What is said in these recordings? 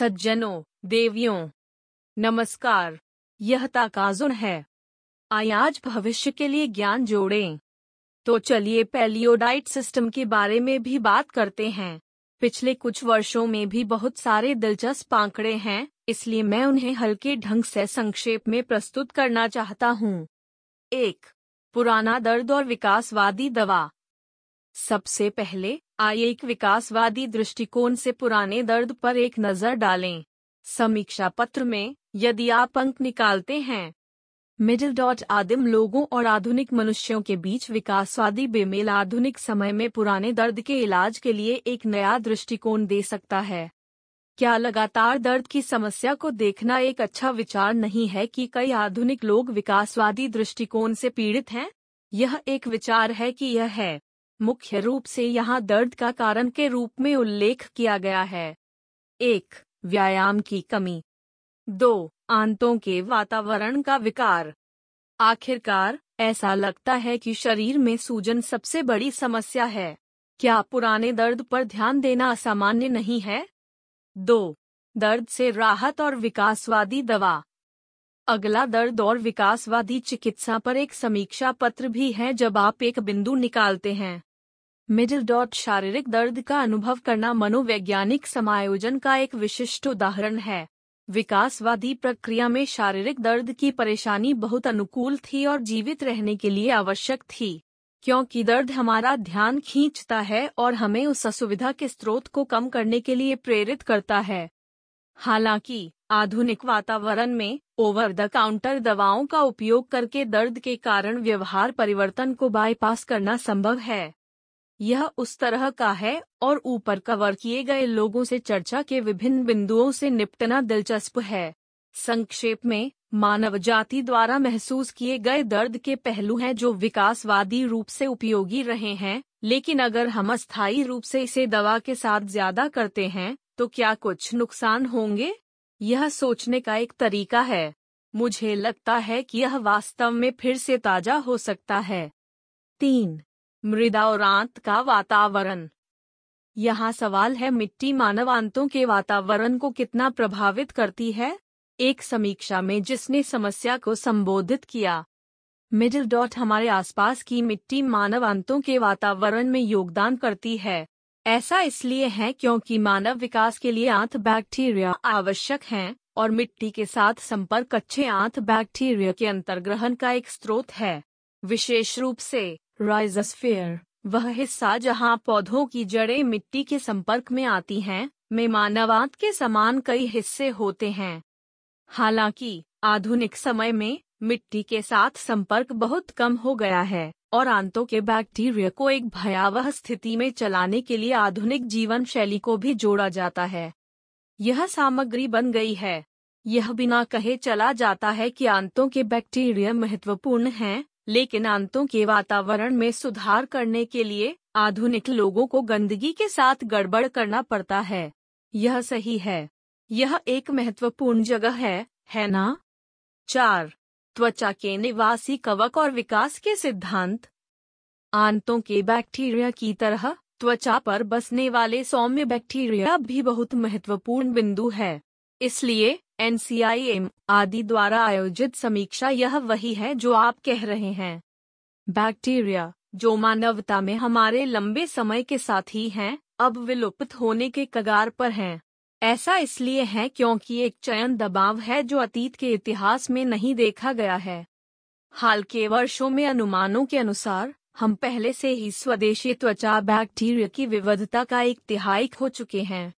सज्जनों, देवियों, नमस्कार, यह ताकाजुन है। आज भविष्य के लिए ज्ञान जोड़ें। तो चलिए पेलियोडाइट सिस्टम के बारे में भी बात करते हैं। पिछले कुछ वर्षों में भी बहुत सारे दिलचस्प आंकड़े हैं, इसलिए मैं उन्हें हल्के ढंग से संक्षेप में प्रस्तुत करना चाहता हूँ। एक, पुराना दर्द और विकासवादी दवा। सबसे पहले आइए एक विकासवादी दृष्टिकोण से पुराने दर्द पर एक नज़र डालें। समीक्षा पत्र में, यदि आप अंक निकालते हैं। मिडिल डॉट आदिम लोगों और आधुनिक मनुष्यों के बीच विकासवादी बेमेल आधुनिक समय में पुराने दर्द के इलाज के लिए एक नया दृष्टिकोण दे सकता है। क्या लगातार दर्द की समस्या को देखना एक अच्छा विचार नहीं है कि कई आधुनिक लोग विकासवादी दृष्टिकोण से पीड़ित हैं? यह एक विचार है कि यह है। मुख्य रूप से यहाँ दर्द का कारण के रूप में उल्लेख किया गया है। एक, व्यायाम की कमी। दो, आंतों के वातावरण का विकार। आखिरकार, ऐसा लगता है कि शरीर में सूजन सबसे बड़ी समस्या है। क्या पुराने दर्द पर ध्यान देना असामान्य नहीं है? दो, दर्द से राहत और विकासवादी दवा। अगला दर्द और विकासवादी चिकित्सा पर एक समीक्षा पत्र भी है जब आप एक बिंदु निकालते हैं। मिडिल डॉट शारीरिक दर्द का अनुभव करना मनोवैज्ञानिक समायोजन का एक विशिष्ट उदाहरण है। विकासवादी प्रक्रिया में शारीरिक दर्द की परेशानी बहुत अनुकूल थी और जीवित रहने के लिए आवश्यक थी, क्योंकि दर्द हमारा ध्यान खींचता है और हमें उस असुविधा के स्रोत को कम करने के लिए प्रेरित करता है। हालाँकि, आधुनिक वातावरण में ओवर द काउंटर दवाओं का उपयोग करके दर्द के कारण व्यवहार परिवर्तन को बाईपास करना संभव है। यह उस तरह का है और ऊपर कवर किए गए लोगों से चर्चा के विभिन्न बिंदुओं से निपटना दिलचस्प है। संक्षेप में, मानव जाति द्वारा महसूस किए गए दर्द के पहलू हैं जो विकासवादी रूप से उपयोगी रहे हैं, लेकिन अगर हम अस्थायी रूप से इसे दवा के साथ ज़्यादा करते हैं तो क्या कुछ नुकसान होंगे? यह सोचने का एक तरीका है। मुझे लगता है कि यह वास्तव में फिर से ताज़ा हो सकता है। तीन मृदा और आंत का वातावरण। यहाँ सवाल है, मिट्टी मानव आंतों के वातावरण को कितना प्रभावित करती है? एक समीक्षा में जिसने समस्या को संबोधित किया। मिडिल डॉट हमारे आसपास की मिट्टी मानव आंतों के वातावरण में योगदान करती है। ऐसा इसलिए है क्योंकि मानव विकास के लिए आंत बैक्टीरिया आवश्यक हैं और मिट्टी के साथ संपर्क अच्छे आंत बैक्टीरिया के अंतर्ग्रहण का एक स्रोत है। विशेष रूप से राइजोस्फीयर वह हिस्सा जहाँ पौधों की जड़ें मिट्टी के संपर्क में आती हैं में मानवांत के समान कई हिस्से होते हैं। हालाँकि, आधुनिक समय में, मिट्टी के साथ संपर्क बहुत कम हो गया है, और आंतों के बैक्टीरिया को एक भयावह स्थिति में चलाने के लिए आधुनिक जीवन शैली को भी जोड़ा जाता है। यह सामग्री बन गई है। यह बिना कहे चला जाता है कि आंतों के बैक्टीरिया महत्वपूर्ण हैं लेकिन आंतों के वातावरण में सुधार करने के लिए आधुनिक लोगों को गंदगी के साथ गड़बड़ करना पड़ता है। यह सही है। यह एक महत्वपूर्ण जगह है है ना? चार, त्वचा के निवासी कवक और विकास के सिद्धांत। आंतों के बैक्टीरिया की तरह त्वचा पर बसने वाले सौम्य बैक्टीरिया भी बहुत महत्वपूर्ण बिंदु है। इसलिए एनसीआईएम आदि द्वारा आयोजित समीक्षा यह वही है जो आप कह रहे हैं। बैक्टीरिया, जो मानवता में हमारे लंबे समय के साथ ही हैं, अब विलुप्त होने के कगार पर हैं। ऐसा इसलिए है क्योंकि एक चयन दबाव है जो अतीत के इतिहास में नहीं देखा गया है। हाल के वर्षों में अनुमानों के अनुसार, हम पहले से ही स्वदेशी त्वचा बैक्टीरिया की विविधता का एक तिहाई खो चुके हैं।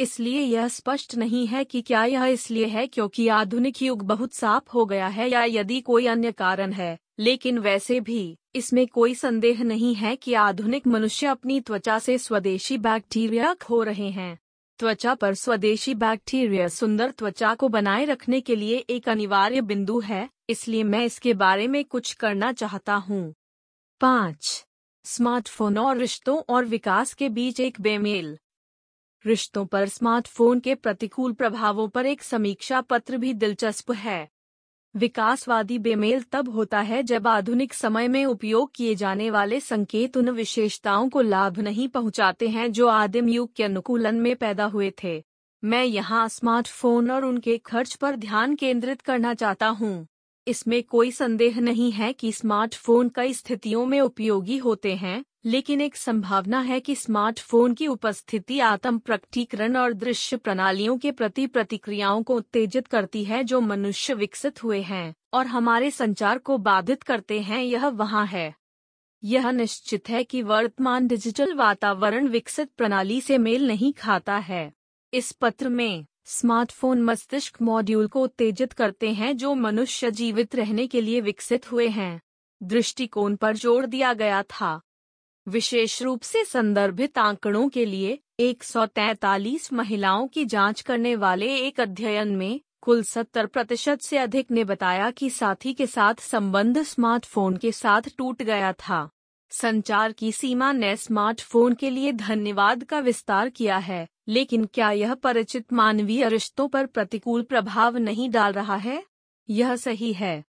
इसलिए यह स्पष्ट नहीं है कि क्या यह इसलिए है क्योंकि आधुनिक युग बहुत साफ़ हो गया है या यदि कोई अन्य कारण है, लेकिन वैसे भी, इसमें कोई संदेह नहीं है कि आधुनिक मनुष्य अपनी त्वचा से स्वदेशी बैक्टीरिया खो रहे हैं। त्वचा पर स्वदेशी बैक्टीरिया सुंदर त्वचा को बनाए रखने के लिए एक अनिवार्य बिंदु है, इसलिए मैं इसके बारे में कुछ करना चाहता हूँ। पाँच, स्मार्टफ़ोन और रिश्तों और विकास के बीच एक बेमेल। रिश्तों पर स्मार्टफ़ोन के प्रतिकूल प्रभावों पर एक समीक्षा पत्र भी दिलचस्प है। विकासवादी बेमेल तब होता है जब आधुनिक समय में उपयोग किए जाने वाले संकेत उन विशेषताओं को लाभ नहीं पहुंचाते हैं जो आदिम युग के अनुकूलन में पैदा हुए थे। मैं यहाँ स्मार्टफ़ोन और उनके खर्च पर ध्यान केंद्रित करना चाहता हूँ। इसमें कोई संदेह नहीं है कि स्मार्टफ़ोन कई स्थितियों में उपयोगी होते हैं। लेकिन एक संभावना है कि स्मार्टफ़ोन की उपस्थिति आत्म प्रकटीकरण और दृश्य प्रणालियों के प्रति प्रतिक्रियाओं को उत्तेजित करती है जो मनुष्य विकसित हुए हैं और हमारे संचार को बाधित करते हैं। यह वहाँ है। यह निश्चित है कि वर्तमान डिजिटल वातावरण विकसित प्रणाली से मेल नहीं खाता है। इस पत्र में स्मार्टफ़ोन मस्तिष्क मॉड्यूल को उत्तेजित करते हैं जो मनुष्य जीवित रहने के लिए विकसित हुए हैं। दृष्टिकोण पर ज़ोर दिया गया था। विशेष रूप से संदर्भित आंकड़ों के लिए 143 महिलाओं की जाँच करने वाले एक अध्ययन में कुल 70 प्रतिशत से अधिक ने बताया कि साथी के साथ संबंध स्मार्टफ़ोन के साथ टूट गया था। संचार की सीमा ने स्मार्टफ़ोन के लिए धन्यवाद का विस्तार किया है, लेकिन क्या यह परिचित मानवीय रिश्तों पर प्रतिकूल प्रभाव नहीं डाल रहा है? यह सही है।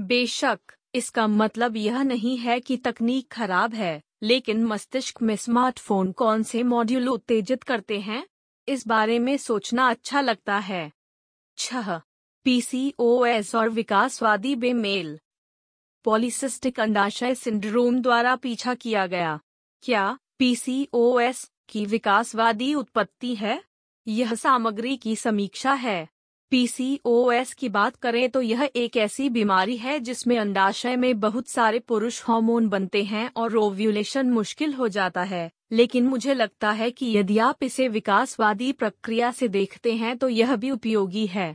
बेशक, इसका मतलब यह नहीं है कि तकनीक खराब है। लेकिन मस्तिष्क में स्मार्टफ़ोन कौन से मॉड्यूल उत्तेजित करते हैं? इस बारे में सोचना अच्छा लगता है। छह पीसीओएस और विकासवादी बेमेल। पॉलिसिस्टिक अंडाशय सिंड्रोम द्वारा पीछा किया गया। क्या पीसीओएस की विकासवादी उत्पत्ति है? यह सामग्री की समीक्षा है। पीसीओएस की बात करें तो यह एक ऐसी बीमारी है जिसमें अंडाशय में बहुत सारे पुरुष हार्मोन बनते हैं और ओव्यूलेशन मुश्किल हो जाता है। लेकिन मुझे लगता है कि यदि आप इसे विकासवादी प्रक्रिया से देखते हैं तो यह भी उपयोगी है।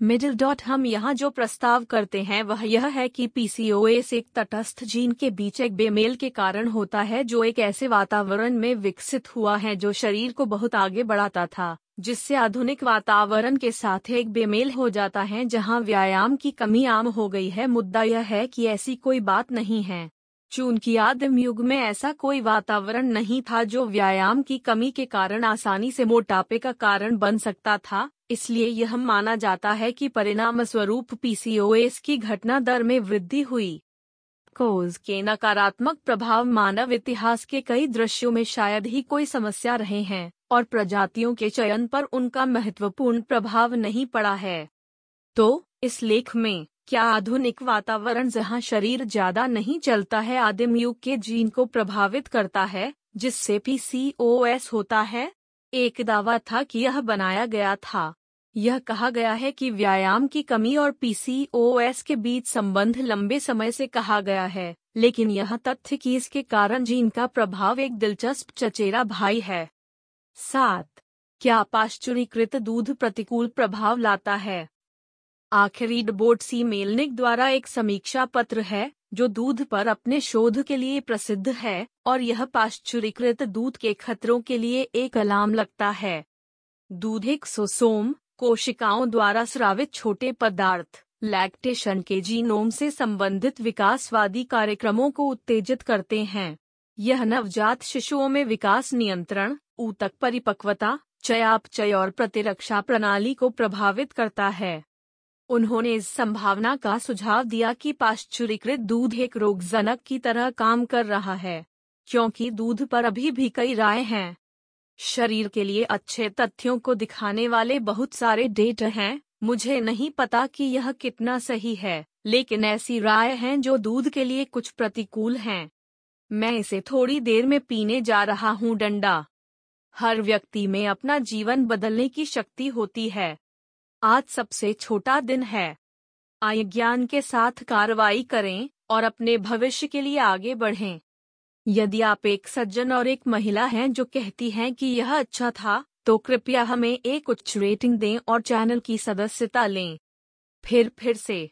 मिडिल डॉट हम यहाँ जो प्रस्ताव करते हैं वह यह है कि पीसीओएस एक तटस्थ जीन के बीच एक बेमेल के कारण होता है जो एक ऐसे वातावरण में विकसित हुआ है जो शरीर को बहुत आगे बढ़ाता था। जिससे आधुनिक वातावरण के साथ एक बेमेल हो जाता है जहाँ व्यायाम की कमी आम हो गई है। मुद्दा यह है कि ऐसी कोई बात नहीं है। चूँकि आदिम युग में ऐसा कोई वातावरण नहीं था जो व्यायाम की कमी के कारण आसानी से मोटापे का कारण बन सकता था, इसलिए यह माना जाता है कि परिणाम स्वरूप पीसीओएस की घटना दर में वृद्धि हुई। कोज के नकारात्मक प्रभाव मानव इतिहास के कई दृश्यों में शायद ही कोई समस्या रहे हैं, और प्रजातियों के चयन पर उनका महत्वपूर्ण प्रभाव नहीं पड़ा है। तो इस लेख में, क्या आधुनिक वातावरण जहाँ शरीर ज़्यादा नहीं चलता है आदिम युग के जीन को प्रभावित करता है, जिससे पीसीओएस होता है? एक दावा था कि यह बनाया गया था। यह कहा गया है कि व्यायाम की कमी और पीसीओएस के बीच संबंध लंबे समय से कहा गया है, लेकिन यह तथ्य कि इसके कारण जीन का प्रभाव एक दिलचस्प चचेरा भाई है। सात, क्या पाश्चुरीकृत दूध प्रतिकूल प्रभाव लाता है? आखिरी डबोट सी मेलनिक द्वारा एक समीक्षा पत्र है, जो दूध पर अपने शोध के लिए प्रसिद्ध है, और यह पाश्चुरीकृत दूध के खतरों के लिए एक अलार्म लगता है। दूध एक सोसोम कोशिकाओं द्वारा स्रावित छोटे पदार्थ लैक्टेशन के जीनोम से संबंधित विकासवादी कार्यक्रमों को उत्तेजित करते हैं। यह नवजात शिशुओं में विकास नियंत्रण, ऊतक परिपक्वता, चयापचय और प्रतिरक्षा प्रणाली को प्रभावित करता है। उन्होंने इस संभावना का सुझाव दिया कि पाश्चुरीकृत दूध एक रोगजनक की तरह काम कर रहा है, क्योंकि दूध पर अभी भी कई राय हैं। शरीर के लिए अच्छे तथ्यों को दिखाने वाले बहुत सारे डेटा हैं। मुझे नहीं पता कि यह कितना सही है, लेकिन ऐसी राय हैं जो दूध के लिए कुछ प्रतिकूल हैं। मैं इसे थोड़ी देर में पीने जा रहा हूँ, डंडा। हर व्यक्ति में अपना जीवन बदलने की शक्ति होती है। आज सबसे छोटा दिन है। आय ज्ञान के साथ कार्रवाई करें और अपने भविष्य के लिए आगे बढ़ें। यदि आप एक सज्जन और एक महिला हैं जो कहती हैं कि यह अच्छा था तो कृपया हमें एक उच्च रेटिंग दें और चैनल की सदस्यता लें। फिर फिर से।